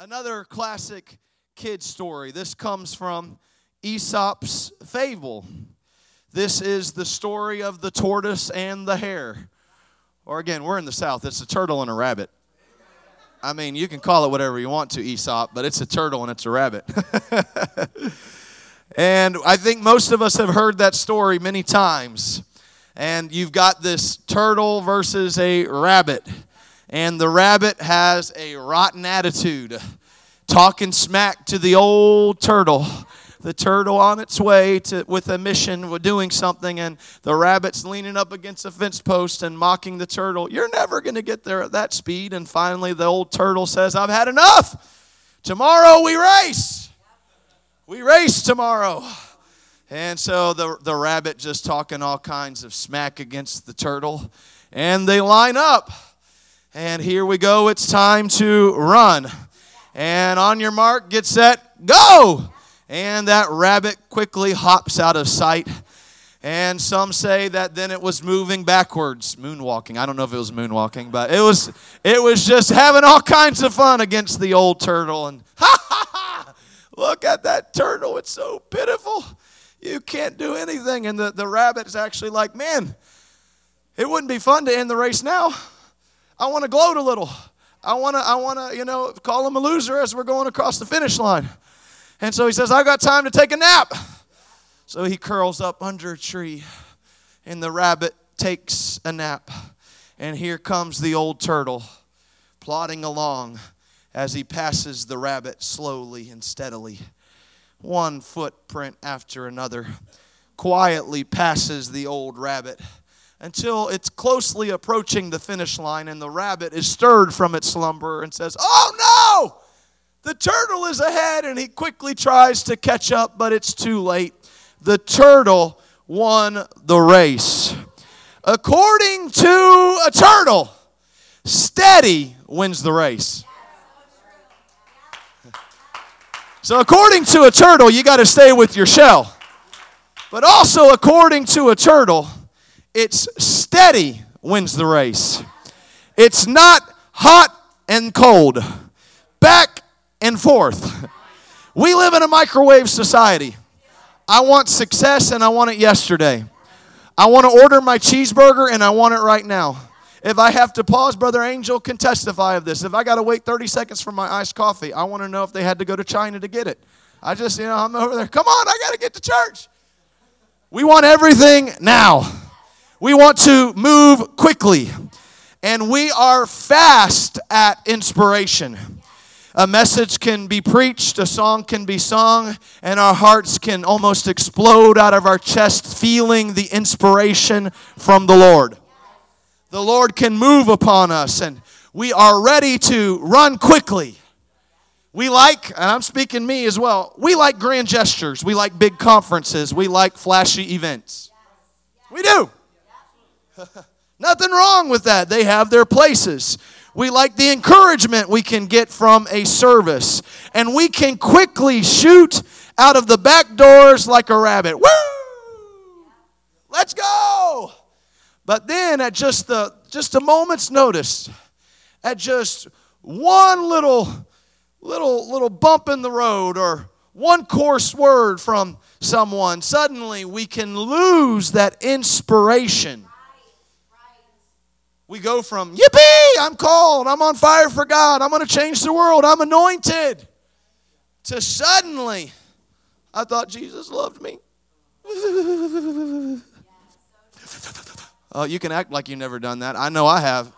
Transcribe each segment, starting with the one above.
Another classic kid story. This comes from Aesop's Fable. This is the story of the tortoise and the hare. Or again, we're in the South, it's a turtle and a rabbit. I mean, you can call it whatever you want to, Aesop, but it's a turtle and it's a rabbit. and I think most of us have heard that story many times. And you've got this turtle versus a rabbit. And the rabbit has a rotten attitude, talking smack to the old turtle the turtle on its way to, with a mission, doing something, and the rabbit's leaning up against a fence post and mocking the turtle. You're never going to get there at that speed. And finally, the old turtle says, I've had enough. Tomorrow we race. We race tomorrow. And so the, the rabbit just talking all kinds of smack against the turtle. And they line up. And here we go. It's time to run. And on your mark, get set, go. And that rabbit quickly hops out of sight. And some say that then it was moving backwards, moonwalking. I don't know if it was moonwalking, but it was it was just having all kinds of fun against the old turtle. And ha ha ha! Look at that turtle. It's so pitiful. You can't do anything. And the, the rabbit is actually like, man, it wouldn't be fun to end the race now. I want to gloat a little. I want to, I want to, you know, call him a loser as we're going across the finish line. And so he says, I've got time to take a nap. So he curls up under a tree, and the rabbit takes a nap. And here comes the old turtle plodding along as he passes the rabbit slowly and steadily. One footprint after another quietly passes the old rabbit until it's closely approaching the finish line, and the rabbit is stirred from its slumber and says, Oh no! The turtle is ahead and he quickly tries to catch up, but it's too late. The turtle won the race. According to a turtle, steady wins the race. So, according to a turtle, you got to stay with your shell. But also, according to a turtle, it's steady wins the race. It's not hot and cold, back and forth. We live in a microwave society. I want success and I want it yesterday. I want to order my cheeseburger and I want it right now. If I have to pause, Brother Angel can testify of this. If I got to wait 30 seconds for my iced coffee, I want to know if they had to go to China to get it. I just, you know, I'm over there. Come on, I got to get to church. We want everything now. We want to move quickly. And we are fast at inspiration. A message can be preached, a song can be sung, and our hearts can almost explode out of our chest, feeling the inspiration from the Lord. The Lord can move upon us, and we are ready to run quickly. We like, and I'm speaking me as well, we like grand gestures. We like big conferences. We like flashy events. We do. Nothing wrong with that. They have their places. We like the encouragement we can get from a service. And we can quickly shoot out of the back doors like a rabbit. Woo! Let's go! But then at just the just a moment's notice, at just one little little little bump in the road or one coarse word from someone, suddenly we can lose that inspiration we go from, yippee, I'm called, I'm on fire for God, I'm going to change the world, I'm anointed, to suddenly, I thought Jesus loved me. oh, you can act like you've never done that. I know I have.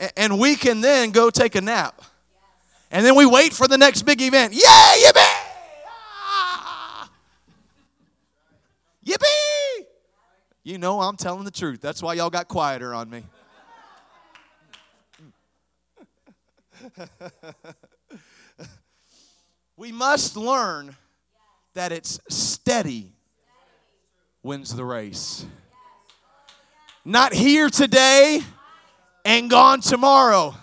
and we can then go take a nap. And then we wait for the next big event. Yay, yippee! Ah! Yippee! You know I'm telling the truth. That's why y'all got quieter on me. we must learn that it's steady wins the race. Not here today and gone tomorrow.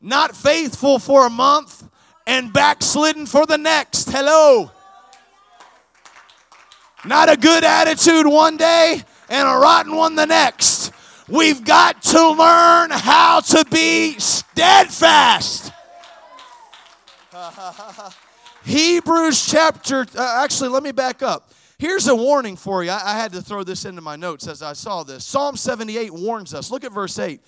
Not faithful for a month and backslidden for the next. Hello. Not a good attitude one day and a rotten one the next. We've got to learn how to be steadfast. Hebrews chapter, uh, actually, let me back up. Here's a warning for you. I, I had to throw this into my notes as I saw this. Psalm 78 warns us. Look at verse 8.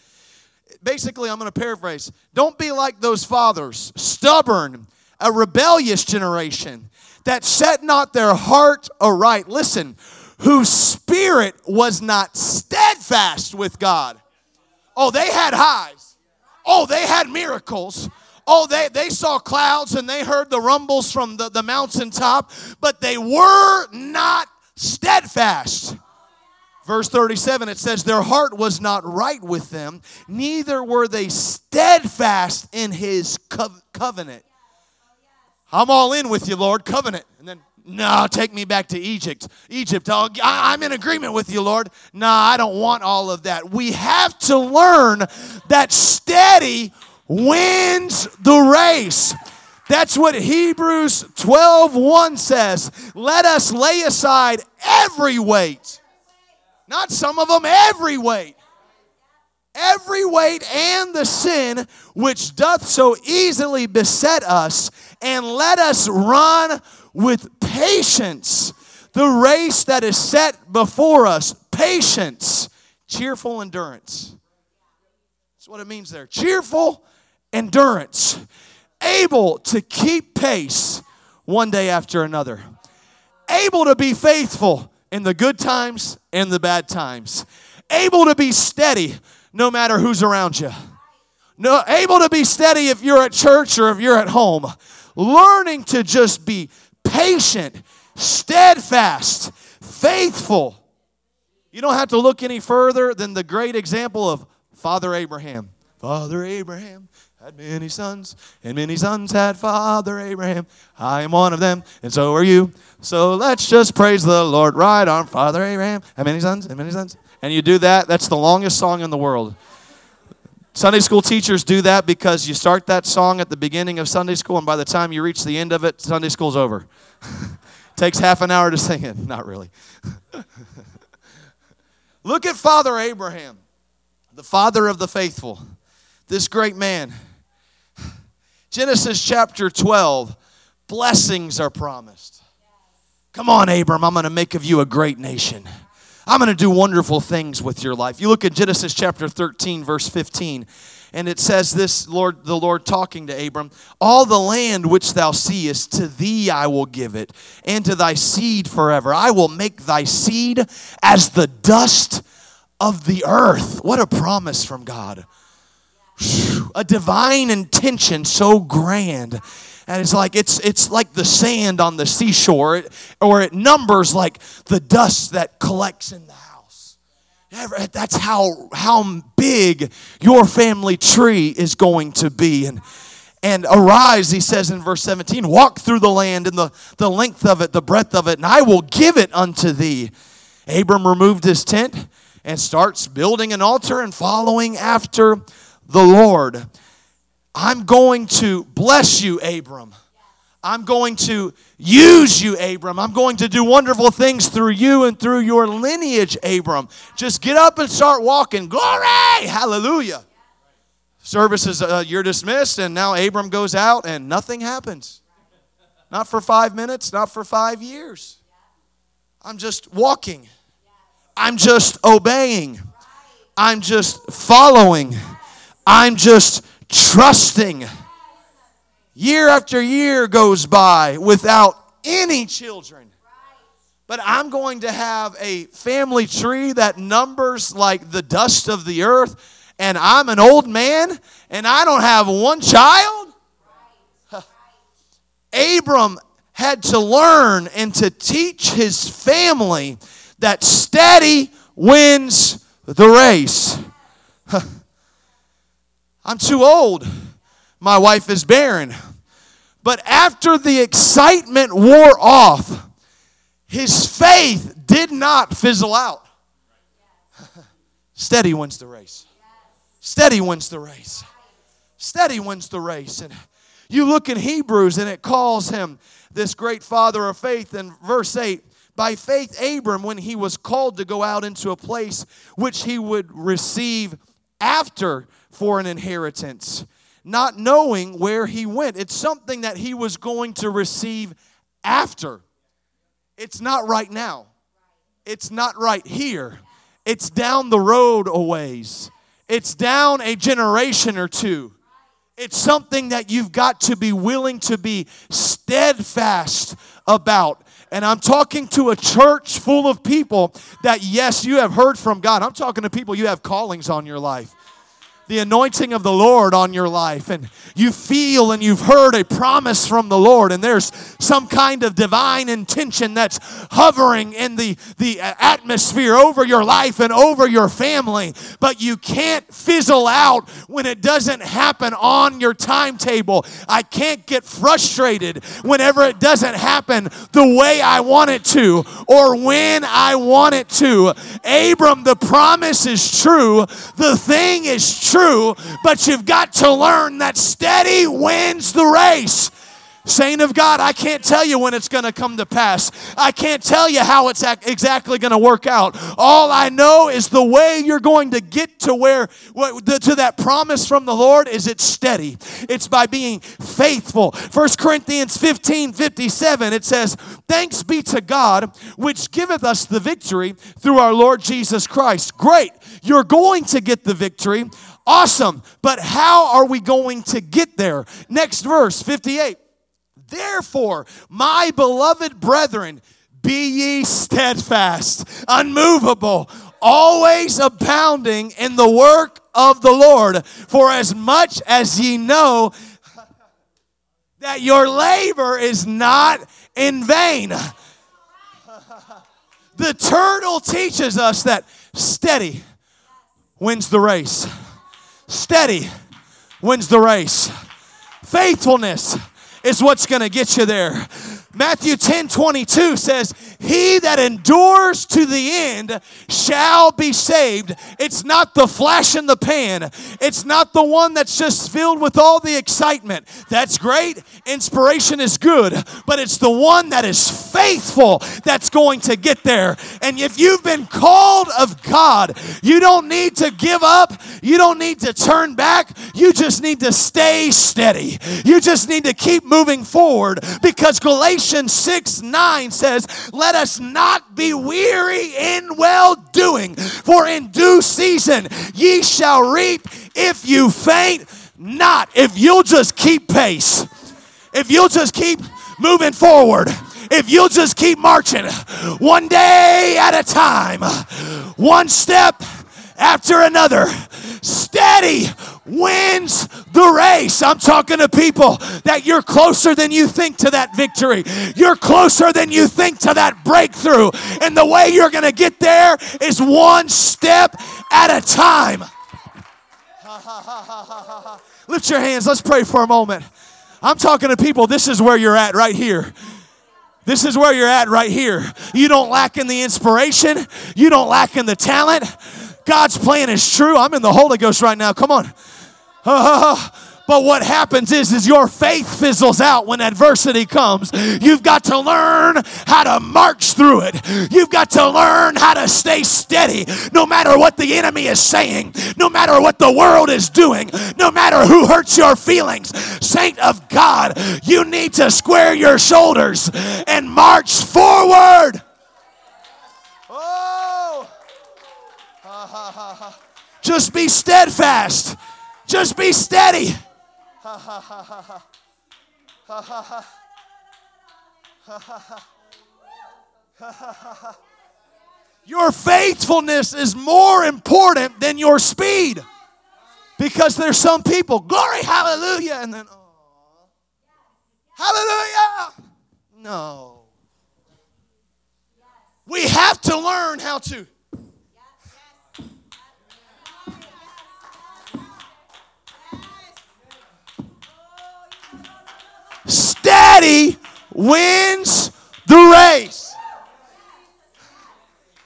Basically, I'm going to paraphrase. Don't be like those fathers, stubborn, a rebellious generation that set not their heart aright. Listen, whose spirit was not steadfast with God. Oh, they had highs. Oh, they had miracles. Oh, they, they saw clouds and they heard the rumbles from the, the mountaintop, but they were not steadfast. Verse 37, it says, Their heart was not right with them, neither were they steadfast in his co- covenant. I'm all in with you, Lord, covenant. And then, no, take me back to Egypt. Egypt, I'll, I'm in agreement with you, Lord. No, I don't want all of that. We have to learn that steady wins the race. That's what Hebrews 12 1 says. Let us lay aside every weight. Not some of them, every weight. Every weight and the sin which doth so easily beset us, and let us run with patience the race that is set before us. Patience, cheerful endurance. That's what it means there. Cheerful endurance, able to keep pace one day after another, able to be faithful in the good times and the bad times, able to be steady no matter who's around you. No, able to be steady if you're at church or if you're at home. Learning to just be patient, steadfast, faithful. You don't have to look any further than the great example of Father Abraham. Father Abraham had many sons, and many sons had Father Abraham. I am one of them, and so are you. So let's just praise the Lord. Right on, Father Abraham. Had many sons, and many sons. And you do that, that's the longest song in the world. Sunday school teachers do that because you start that song at the beginning of Sunday school, and by the time you reach the end of it, Sunday school's over. Takes half an hour to sing it. Not really. Look at Father Abraham, the father of the faithful, this great man. Genesis chapter 12, blessings are promised. Come on, Abram, I'm going to make of you a great nation. I'm going to do wonderful things with your life. You look at Genesis chapter 13, verse 15, and it says this Lord, the Lord talking to Abram, All the land which thou seest, to thee I will give it, and to thy seed forever. I will make thy seed as the dust of the earth. What a promise from God a divine intention so grand and it's like it's it's like the sand on the seashore. Or it numbers like the dust that collects in the house. That's how how big your family tree is going to be. And and arise he says in verse 17 walk through the land in the, the length of it the breadth of it and i will give it unto thee. Abram removed his tent and starts building an altar and following after the Lord. I'm going to bless you, Abram. I'm going to use you, Abram. I'm going to do wonderful things through you and through your lineage, Abram. Just get up and start walking. Glory! Hallelujah. Services, uh, you're dismissed, and now Abram goes out and nothing happens. Not for five minutes, not for five years. I'm just walking. I'm just obeying. I'm just following. I'm just trusting. Year after year goes by without any children. But I'm going to have a family tree that numbers like the dust of the earth, and I'm an old man and I don't have one child. Abram had to learn and to teach his family that steady wins the race. I'm too old. My wife is barren. But after the excitement wore off, his faith did not fizzle out. Steady wins the race. Steady wins the race. Steady wins the race. And you look in Hebrews and it calls him this great father of faith in verse 8 by faith, Abram, when he was called to go out into a place which he would receive after for an inheritance, not knowing where he went. It's something that he was going to receive after. It's not right now, it's not right here, it's down the road a ways, it's down a generation or two. It's something that you've got to be willing to be steadfast about. And I'm talking to a church full of people that, yes, you have heard from God. I'm talking to people you have callings on your life the anointing of the Lord on your life, and you feel and you've heard a promise from the Lord, and there's some kind of divine intention that's hovering in the, the atmosphere over your life and over your family, but you can't fizzle out when it doesn't happen on your timetable. I can't get frustrated whenever it doesn't happen the way I want it to or when I want it to. Abram, the promise is true, the thing is true true, but you've got to learn that steady wins the race. Saint of God, I can't tell you when it's going to come to pass. I can't tell you how it's exactly going to work out. All I know is the way you're going to get to where to that promise from the Lord is it's steady. It's by being faithful. 1 Corinthians 15, 57, it says, Thanks be to God, which giveth us the victory through our Lord Jesus Christ. Great. You're going to get the victory. Awesome. But how are we going to get there? Next verse, 58. Therefore, my beloved brethren, be ye steadfast, unmovable, always abounding in the work of the Lord, for as much as ye know that your labor is not in vain. The turtle teaches us that steady wins the race. Steady wins the race. Faithfulness is what's going to get you there. Matthew 10 22 says, He that endures to the end shall be saved. It's not the flash in the pan, it's not the one that's just filled with all the excitement. That's great. Inspiration is good, but it's the one that is faithful that's going to get there. And if you've been called of God, you don't need to give up, you don't need to turn back, you just need to stay steady. You just need to keep moving forward because Galatians Galatians 6 9 says, Let us not be weary in well doing, for in due season ye shall reap if you faint not. If you'll just keep pace, if you'll just keep moving forward, if you'll just keep marching one day at a time, one step after another, steady wins the race. I'm talking to people that you're closer than you think to that victory. You're closer than you think to that breakthrough. And the way you're going to get there is one step at a time. Lift your hands. Let's pray for a moment. I'm talking to people, this is where you're at right here. This is where you're at right here. You don't lack in the inspiration, you don't lack in the talent. God's plan is true. I'm in the Holy Ghost right now. Come on. Uh, but what happens is, is your faith fizzles out when adversity comes. You've got to learn how to march through it. You've got to learn how to stay steady no matter what the enemy is saying, no matter what the world is doing, no matter who hurts your feelings. Saint of God, you need to square your shoulders and march forward. Oh. Ha, ha, ha, Just be steadfast. Just be steady. Your faithfulness is more important than your speed. Because there's some people, glory, hallelujah, and then, oh, hallelujah. No. We have to learn how to Steady wins the race.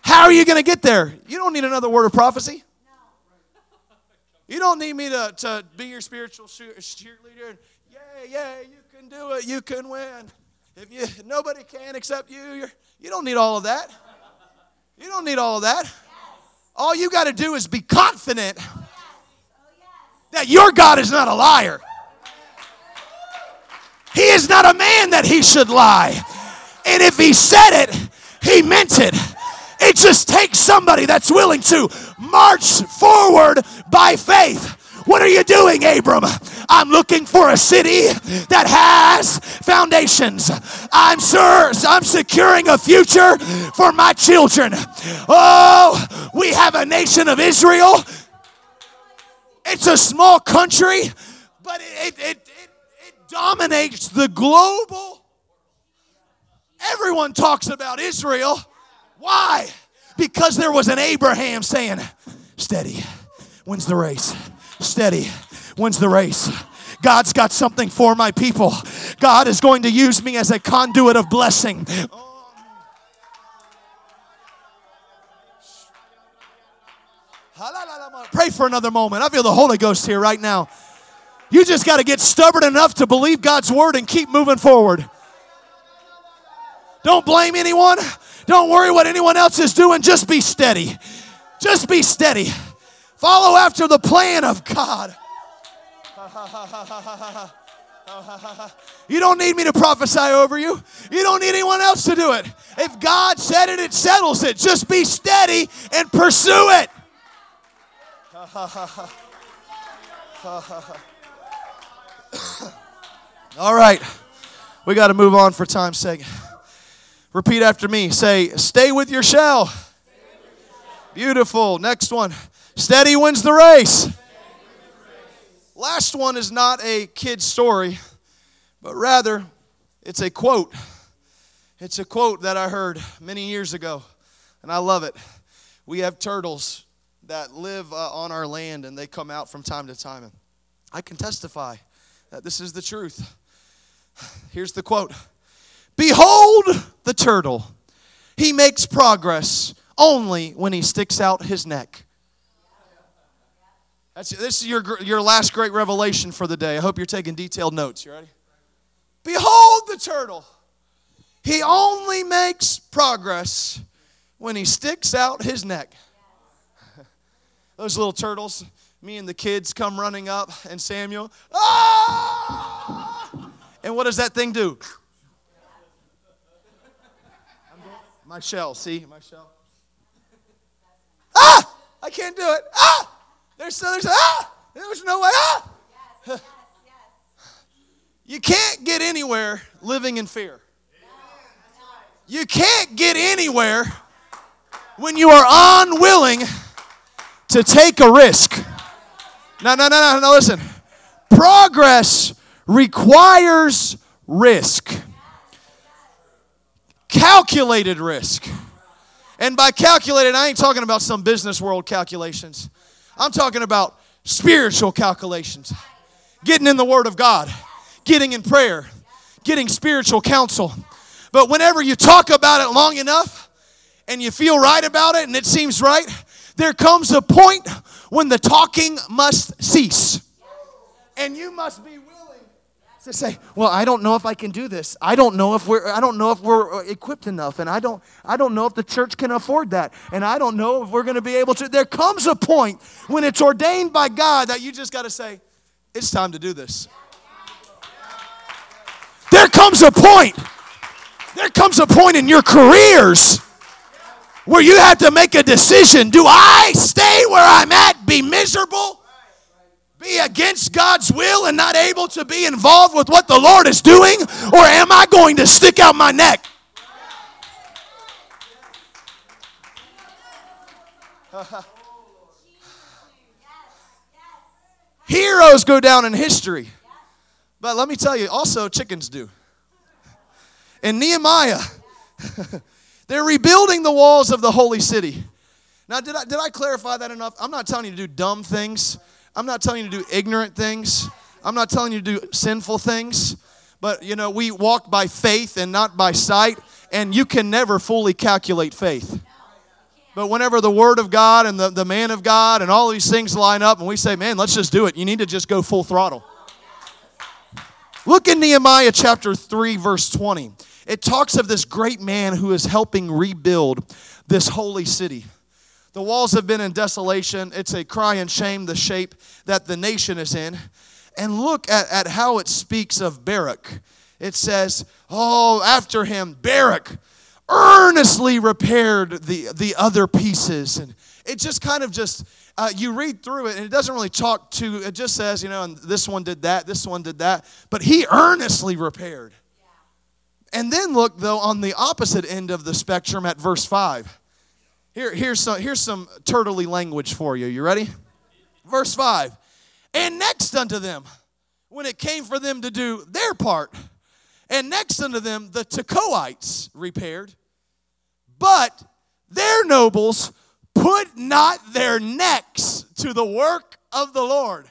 How are you going to get there? You don't need another word of prophecy. You don't need me to, to be your spiritual cheerleader. Yeah, yeah, you can do it. You can win. If you nobody can except you, you're, you don't need all of that. You don't need all of that. All you got to do is be confident oh, that your God is not a liar. He is not a man that he should lie. And if he said it, he meant it. It just takes somebody that's willing to march forward by faith. What are you doing, Abram? I'm looking for a city that has foundations. I'm sure I'm securing a future for my children. Oh, we have a nation of Israel. It's a small country, but it, it, dominates the global. Everyone talks about Israel. Why? Because there was an Abraham saying, Steady, wins the race. Steady, wins the race. God's got something for my people. God is going to use me as a conduit of blessing. Pray for another moment. I feel the Holy Ghost here right now. You just got to get stubborn enough to believe God's word and keep moving forward. Don't blame anyone. Don't worry what anyone else is doing. Just be steady. Just be steady. Follow after the plan of God. You don't need me to prophesy over you. You don't need anyone else to do it. If God said it, it settles it. Just be steady and pursue it. All right. We got to move on for time's sake. Repeat after me. Say, stay with your shell. Beautiful. Next one. Steady wins the race. Last one is not a kid's story, but rather it's a quote. It's a quote that I heard many years ago, and I love it. We have turtles that live uh, on our land, and they come out from time to time. And I can testify Uh, this is the truth. Here's the quote Behold the turtle. He makes progress only when he sticks out his neck. That's, this is your, your last great revelation for the day. I hope you're taking detailed notes. You ready? Behold the turtle. He only makes progress when he sticks out his neck. Those little turtles, me and the kids come running up, and Samuel, ah! And what does that thing do? My shell, see? My shell. Ah! I can't do it. Ah! There's, there's, ah! There's no way. Ah! Yes, yes, You can't get anywhere living in fear. You can't get anywhere when you are unwilling to take a risk. No, no, no, no, no, listen. Progress requires risk, calculated risk. And by calculated, I ain't talking about some business world calculations. I'm talking about spiritual calculations. Getting in the Word of God, getting in prayer, getting spiritual counsel. But whenever you talk about it long enough and you feel right about it and it seems right, there comes a point when the talking must cease. And you must be willing to say, "Well, I don't know if I can do this. I don't know if we're I don't know if we're uh, equipped enough and I don't I don't know if the church can afford that. And I don't know if we're going to be able to." There comes a point when it's ordained by God that you just got to say, "It's time to do this." There comes a point. There comes a point in your careers where you have to make a decision. Do I stay where I'm at, be miserable? be against God's will and not able to be involved with what the Lord is doing? Or am I going to stick out my neck? Heroes go down in history. But let me tell you, also chickens do. In Nehemiah, they're rebuilding the walls of the holy city. Now, did I, did I clarify that enough? I'm not telling you to do dumb things. I'm not telling you to do ignorant things. I'm not telling you to do sinful things. But, you know, we walk by faith and not by sight, and you can never fully calculate faith. But whenever the Word of God and the, the man of God and all these things line up, and we say, man, let's just do it, you need to just go full throttle. Look in Nehemiah chapter 3, verse 20. It talks of this great man who is helping rebuild this holy city. The walls have been in desolation. It's a cry and shame, the shape that the nation is in. And look at, at how it speaks of Baruch. It says, Oh, after him, Baruch earnestly repaired the, the other pieces. And it just kind of just, uh, you read through it and it doesn't really talk to, it just says, you know, and this one did that, this one did that. But he earnestly repaired. And then look, though, on the opposite end of the spectrum at verse 5. Here, here's, some, here's some turtley language for you. You ready? Verse 5. And next unto them, when it came for them to do their part, and next unto them the Tekoites repaired, but their nobles put not their necks to the work of the Lord.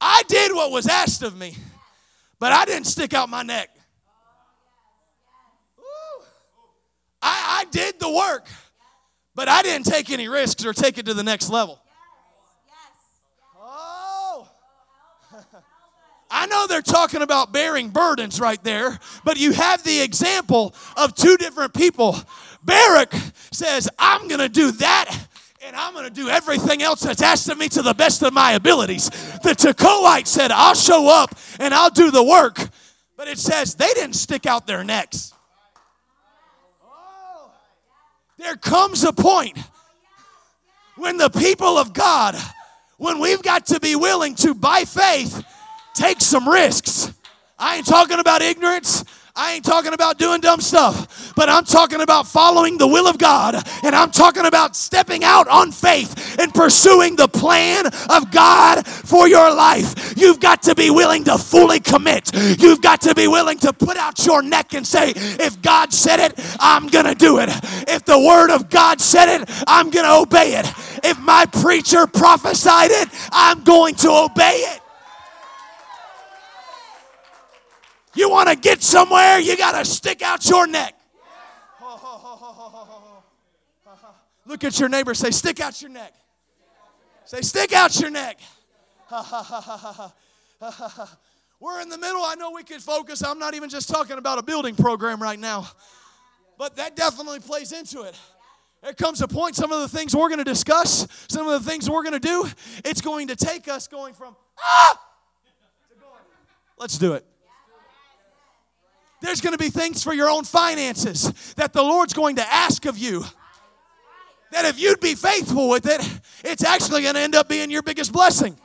I did what was asked of me, but I didn't stick out my neck. I, did the work, but I didn't take any risks or take it to the next level. Oh. I know they're talking about bearing burdens right there, but you have the example of two different people. Baruch says, I'm going to do that and I'm going to do everything else that's asked of me to the best of my abilities. The Tekoite said, I'll show up and I'll do the work. But it says they didn't stick out their necks. There comes a point when the people of God, when we've got to be willing to, by faith, take some risks. I ain't talking about ignorance. I ain't talking about doing dumb stuff, but I'm talking about following the will of God. And I'm talking about stepping out on faith and pursuing the plan of God for your life. You've got to be willing to fully commit. You've got to be willing to put out your neck and say, if God said it, I'm going to do it. If the word of God said it, I'm going to obey it. If my preacher prophesied it, I'm going to obey it. You want to get somewhere, you got to stick out your neck. Look at your neighbor, say, stick out your neck. Say, stick out your neck. We're in the middle. I know we could focus. I'm not even just talking about a building program right now, but that definitely plays into it. There comes a point, some of the things we're going to discuss, some of the things we're going to do, it's going to take us going from, ah, let's do it. There's going to be things for your own finances that the Lord's going to ask of you. That if you'd be faithful with it, it's actually going to end up being your biggest blessing.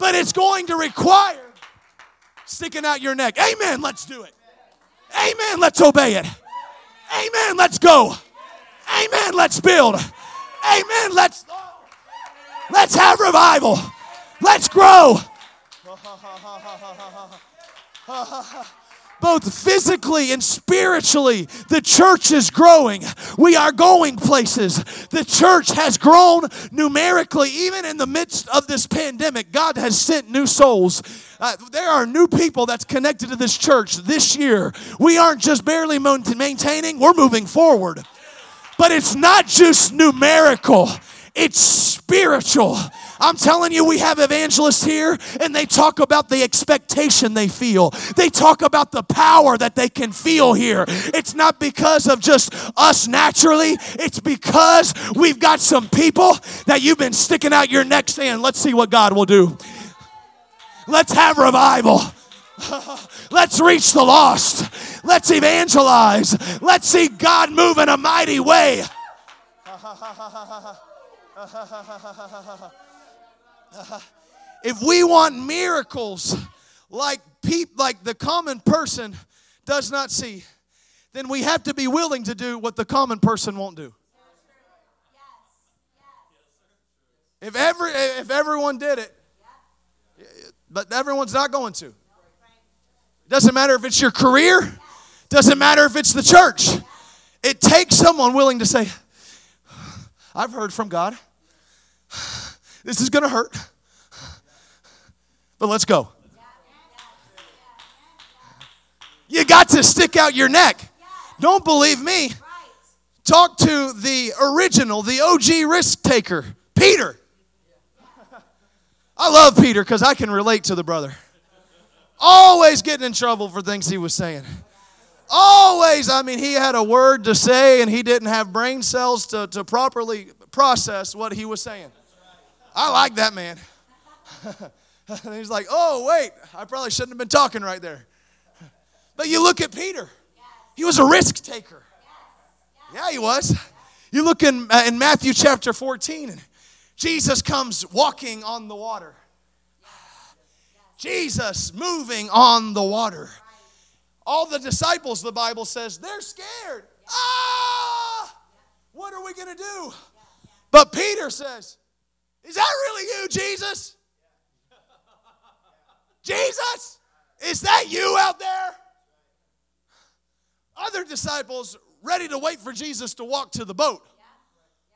But it's going to require sticking out your neck. Amen. Let's do it. Amen. Let's obey it. Amen. Let's go. Amen. Let's build. Amen. Let's let's have revival. Let's grow both physically and spiritually. The church is growing. We are going places. The church has grown numerically, even in the midst of this pandemic. God has sent new souls. Uh, there are new people that's connected to this church this year. We aren't just barely maintaining, we're moving forward. But it's not just numerical, it's spiritual. I'm telling you, we have evangelists here and they talk about the expectation they feel. They talk about the power that they can feel here. It's not because of just us naturally, it's because we've got some people that you've been sticking out your neck saying, let's see what God will do. Let's have revival. Let's reach the lost. Let's evangelize. Let's see God move in a mighty way. if we want miracles like peop, like the common person does not see, then we have to be willing to do what the common person won't do. If every if everyone did it, but everyone's not going to. Doesn't matter if it's your career, doesn't matter if it's the church. It takes someone willing to say, I've heard from God. This is going to hurt, but let's go. You got to stick out your neck. Don't believe me. Talk to the original, the OG risk taker, Peter. I love Peter because I can relate to the brother. Always getting in trouble for things he was saying. Always, I mean, he had a word to say and he didn't have brain cells to, to properly process what he was saying. I like that man. he's like, oh, wait, I probably shouldn't have been talking right there. But you look at Peter, he was a risk taker. Yeah, he was. You look in, uh, in Matthew chapter 14, and Jesus comes walking on the water. Jesus moving on the water. All the disciples, the Bible says, they're scared. Ah! What are we going to do? But Peter says, Is that really you, Jesus? Jesus? Is that you out there? Other disciples ready to wait for Jesus to walk to the boat.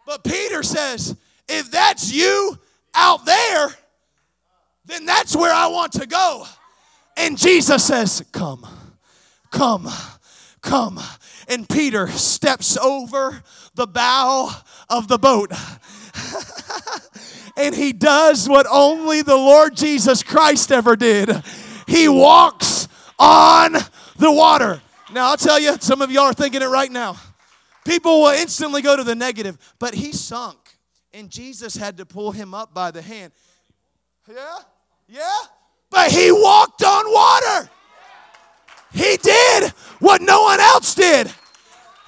But Peter says, If that's you out there, then that's where I want to go. And Jesus says, Come, come, come. And Peter steps over the bow of the boat. And he does what only the Lord Jesus Christ ever did. He walks on the water. Now, I'll tell you, some of y'all are thinking it right now. People will instantly go to the negative, but he sunk, and Jesus had to pull him up by the hand. Yeah? Yeah? But he walked on water. He did what no one else did.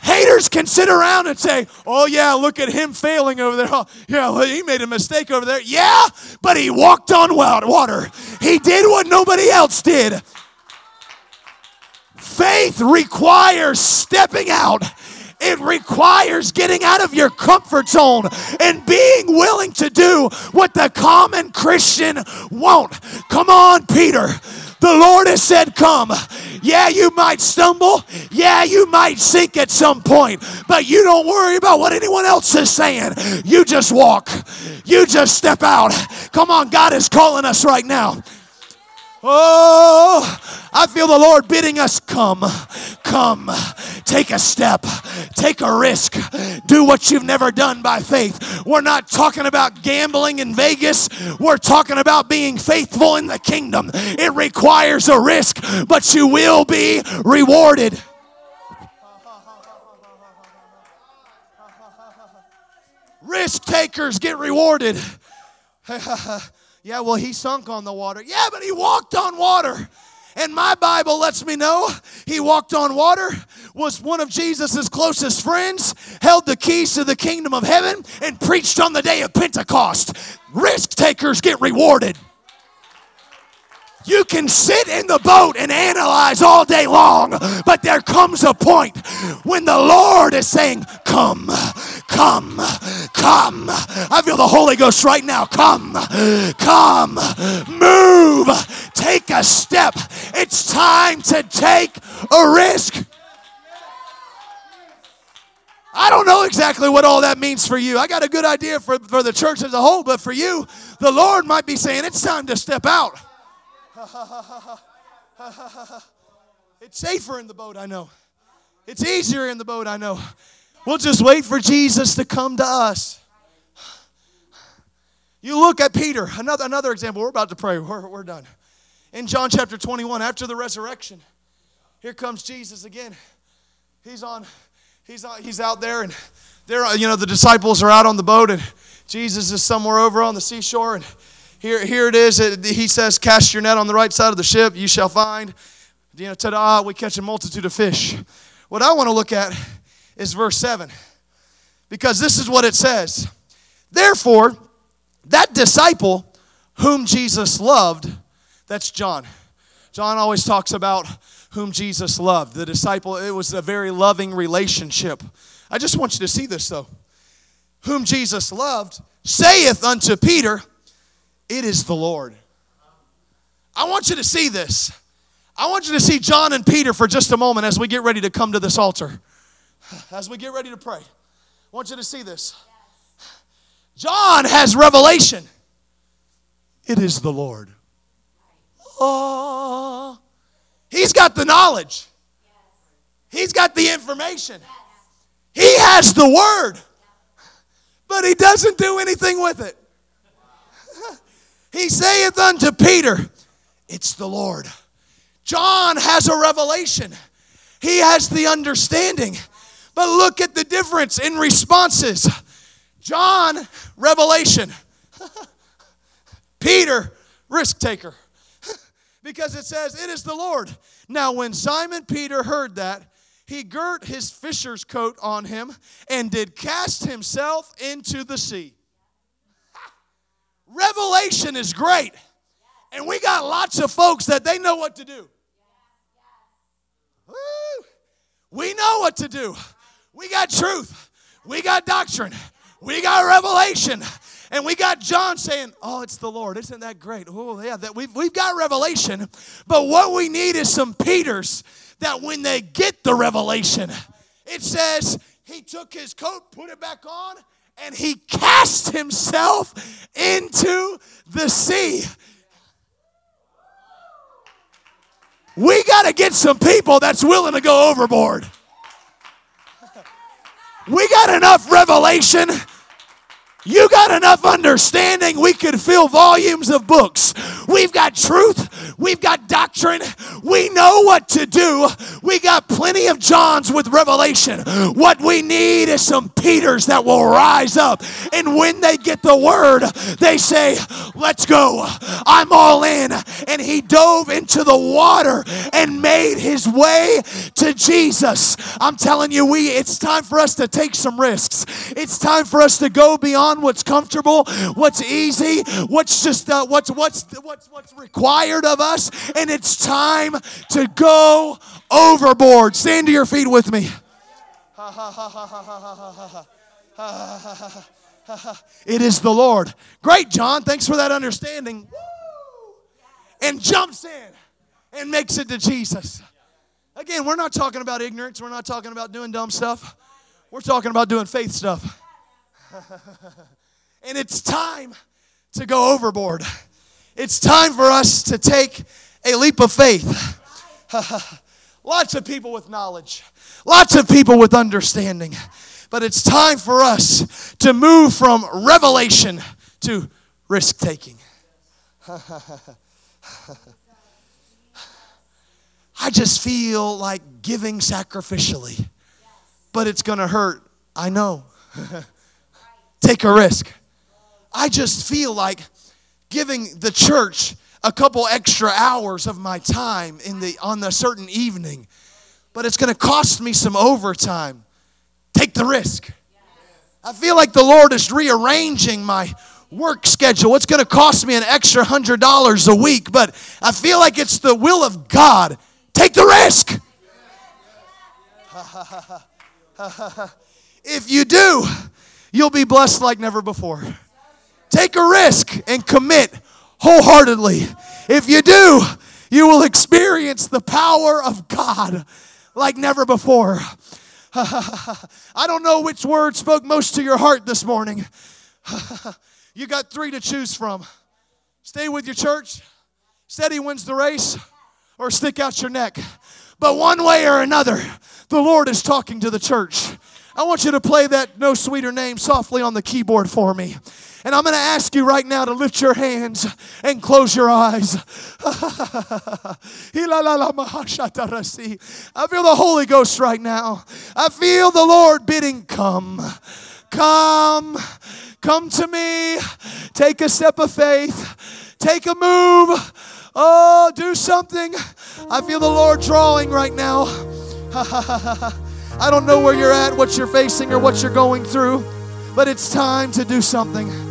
Haters can sit around and say, Oh, yeah, look at him failing over there. Oh, yeah, well, he made a mistake over there. Yeah, but he walked on water. He did what nobody else did. Faith requires stepping out it requires getting out of your comfort zone and being willing to do what the common Christian won't. Come on, Peter. The Lord has said, Come. Yeah, you might stumble. Yeah, you might sink at some point. But you don't worry about what anyone else is saying. You just walk. You just step out. Come on, God is calling us right now. Oh, I feel the Lord bidding us come, come, take a step, take a risk, do what you've never done by faith. We're not talking about gambling in Vegas, we're talking about being faithful in the kingdom. It requires a risk, but you will be rewarded. Risk takers get rewarded. Yeah, well, he sunk on the water. Yeah, but he walked on water. And my Bible lets me know he walked on water, was one of Jesus' closest friends, held the keys to the kingdom of heaven, and preached on the day of Pentecost. Risk takers get rewarded. You can sit in the boat and analyze all day long, but there comes a point when the Lord is saying, Come, come, come. I feel the Holy Ghost right now. Come, come, move, take a step. It's time to take a risk. I don't know exactly what all that means for you. I got a good idea for, for the church as a whole, but for you, the Lord might be saying, It's time to step out. it's safer in the boat, I know. It's easier in the boat, I know. We'll just wait for Jesus to come to us. You look at Peter, another, another example. We're about to pray, we're, we're done. In John chapter 21, after the resurrection, here comes Jesus again. He's on, he's on, he's out there, and there, you know, the disciples are out on the boat, and Jesus is somewhere over on the seashore, and here, here it is. He says, Cast your net on the right side of the ship, you shall find. You know, ta da, we catch a multitude of fish. What I want to look at is verse 7, because this is what it says. Therefore, that disciple whom Jesus loved, that's John. John always talks about whom Jesus loved. The disciple, it was a very loving relationship. I just want you to see this though. Whom Jesus loved, saith unto Peter, it is the Lord. I want you to see this. I want you to see John and Peter for just a moment as we get ready to come to this altar. As we get ready to pray. I want you to see this. John has revelation. It is the Lord. Oh, he's got the knowledge. He's got the information. He has the word. But he doesn't do anything with it. He saith unto Peter, It's the Lord. John has a revelation, he has the understanding. But look at the difference in responses. John, revelation. Peter, risk taker. because it says, It is the Lord. Now, when Simon Peter heard that, he girt his fisher's coat on him and did cast himself into the sea. Revelation is great. And we got lots of folks that they know what to do. Woo. We know what to do. We got truth. We got doctrine. We got revelation. And we got John saying, Oh, it's the Lord. Isn't that great? Oh, yeah, that we've, we've got revelation. But what we need is some Peters that when they get the revelation, it says he took his coat, put it back on, and he cast himself into the sea. We got to get some people that's willing to go overboard. We got enough revelation you got enough understanding, we could fill volumes of books. We've got truth, we've got doctrine, we know what to do. We got plenty of Johns with revelation. What we need is some Peters that will rise up. And when they get the word, they say, Let's go. I'm all in. And he dove into the water and made his way to Jesus. I'm telling you, we it's time for us to take some risks. It's time for us to go beyond what's comfortable, what's easy, what's just uh, what's what's what's what's required of us, and it's time to go overboard. Stand to your feet with me. It is the Lord. Great, John. Thanks for that understanding. And jumps in and makes it to Jesus. Again, we're not talking about ignorance. We're not talking about doing dumb stuff. We're talking about doing faith stuff. and it's time to go overboard. It's time for us to take a leap of faith. lots of people with knowledge, lots of people with understanding. But it's time for us to move from revelation to risk taking. I just feel like giving sacrificially, but it's going to hurt. I know. take a risk. I just feel like giving the church a couple extra hours of my time in the on a certain evening, but it's going to cost me some overtime. Take the risk. I feel like the Lord is rearranging my work schedule. It's going to cost me an extra hundred dollars a week, but I feel like it's the will of God. Take the risk. if you do, you'll be blessed like never before. Take a risk and commit wholeheartedly. If you do, you will experience the power of God like never before. I don't know which word spoke most to your heart this morning. you got three to choose from stay with your church, steady wins the race, or stick out your neck. But one way or another, the Lord is talking to the church. I want you to play that No Sweeter Name softly on the keyboard for me. And I'm going to ask you right now to lift your hands and close your eyes. I feel the Holy Ghost right now. I feel the Lord bidding, Come, come, come to me. Take a step of faith, take a move. Oh, do something. I feel the Lord drawing right now. I don't know where you're at, what you're facing, or what you're going through, but it's time to do something.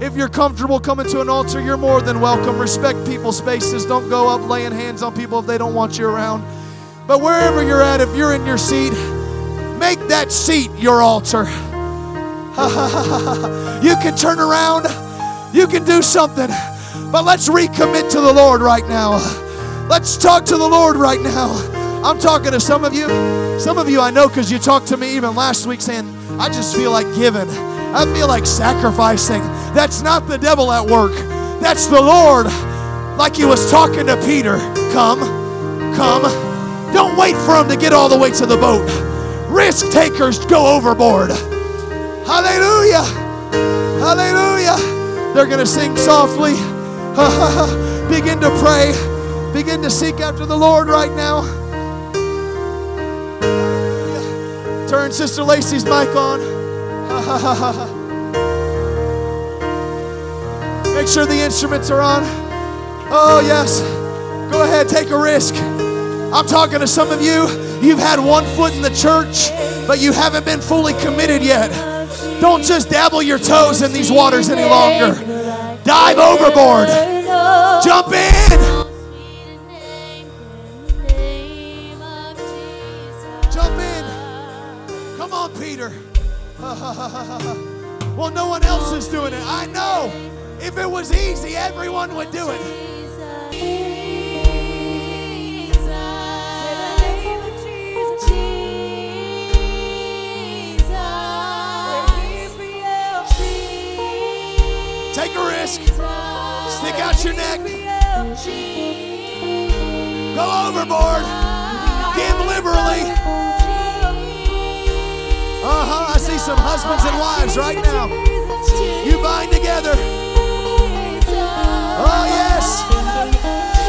If you're comfortable coming to an altar, you're more than welcome. Respect people's spaces. Don't go up laying hands on people if they don't want you around. But wherever you're at, if you're in your seat, make that seat your altar. you can turn around, you can do something, but let's recommit to the Lord right now. Let's talk to the Lord right now. I'm talking to some of you. Some of you I know because you talked to me even last week saying, I just feel like giving. I feel like sacrificing. That's not the devil at work. That's the Lord. Like he was talking to Peter. Come, come. Don't wait for him to get all the way to the boat. Risk takers go overboard. Hallelujah. Hallelujah. They're going to sing softly. Begin to pray. Begin to seek after the Lord right now. Turn Sister Lacey's mic on. Make sure the instruments are on. Oh, yes. Go ahead, take a risk. I'm talking to some of you. You've had one foot in the church, but you haven't been fully committed yet. Don't just dabble your toes in these waters any longer. Dive overboard. Jump in. well, no one else is doing it. I know. If it was easy, everyone would do it. Take a risk. Stick out your neck. Go overboard. Give liberally. Uh-huh. I see some husbands and wives right now. You bind together. Oh, yes.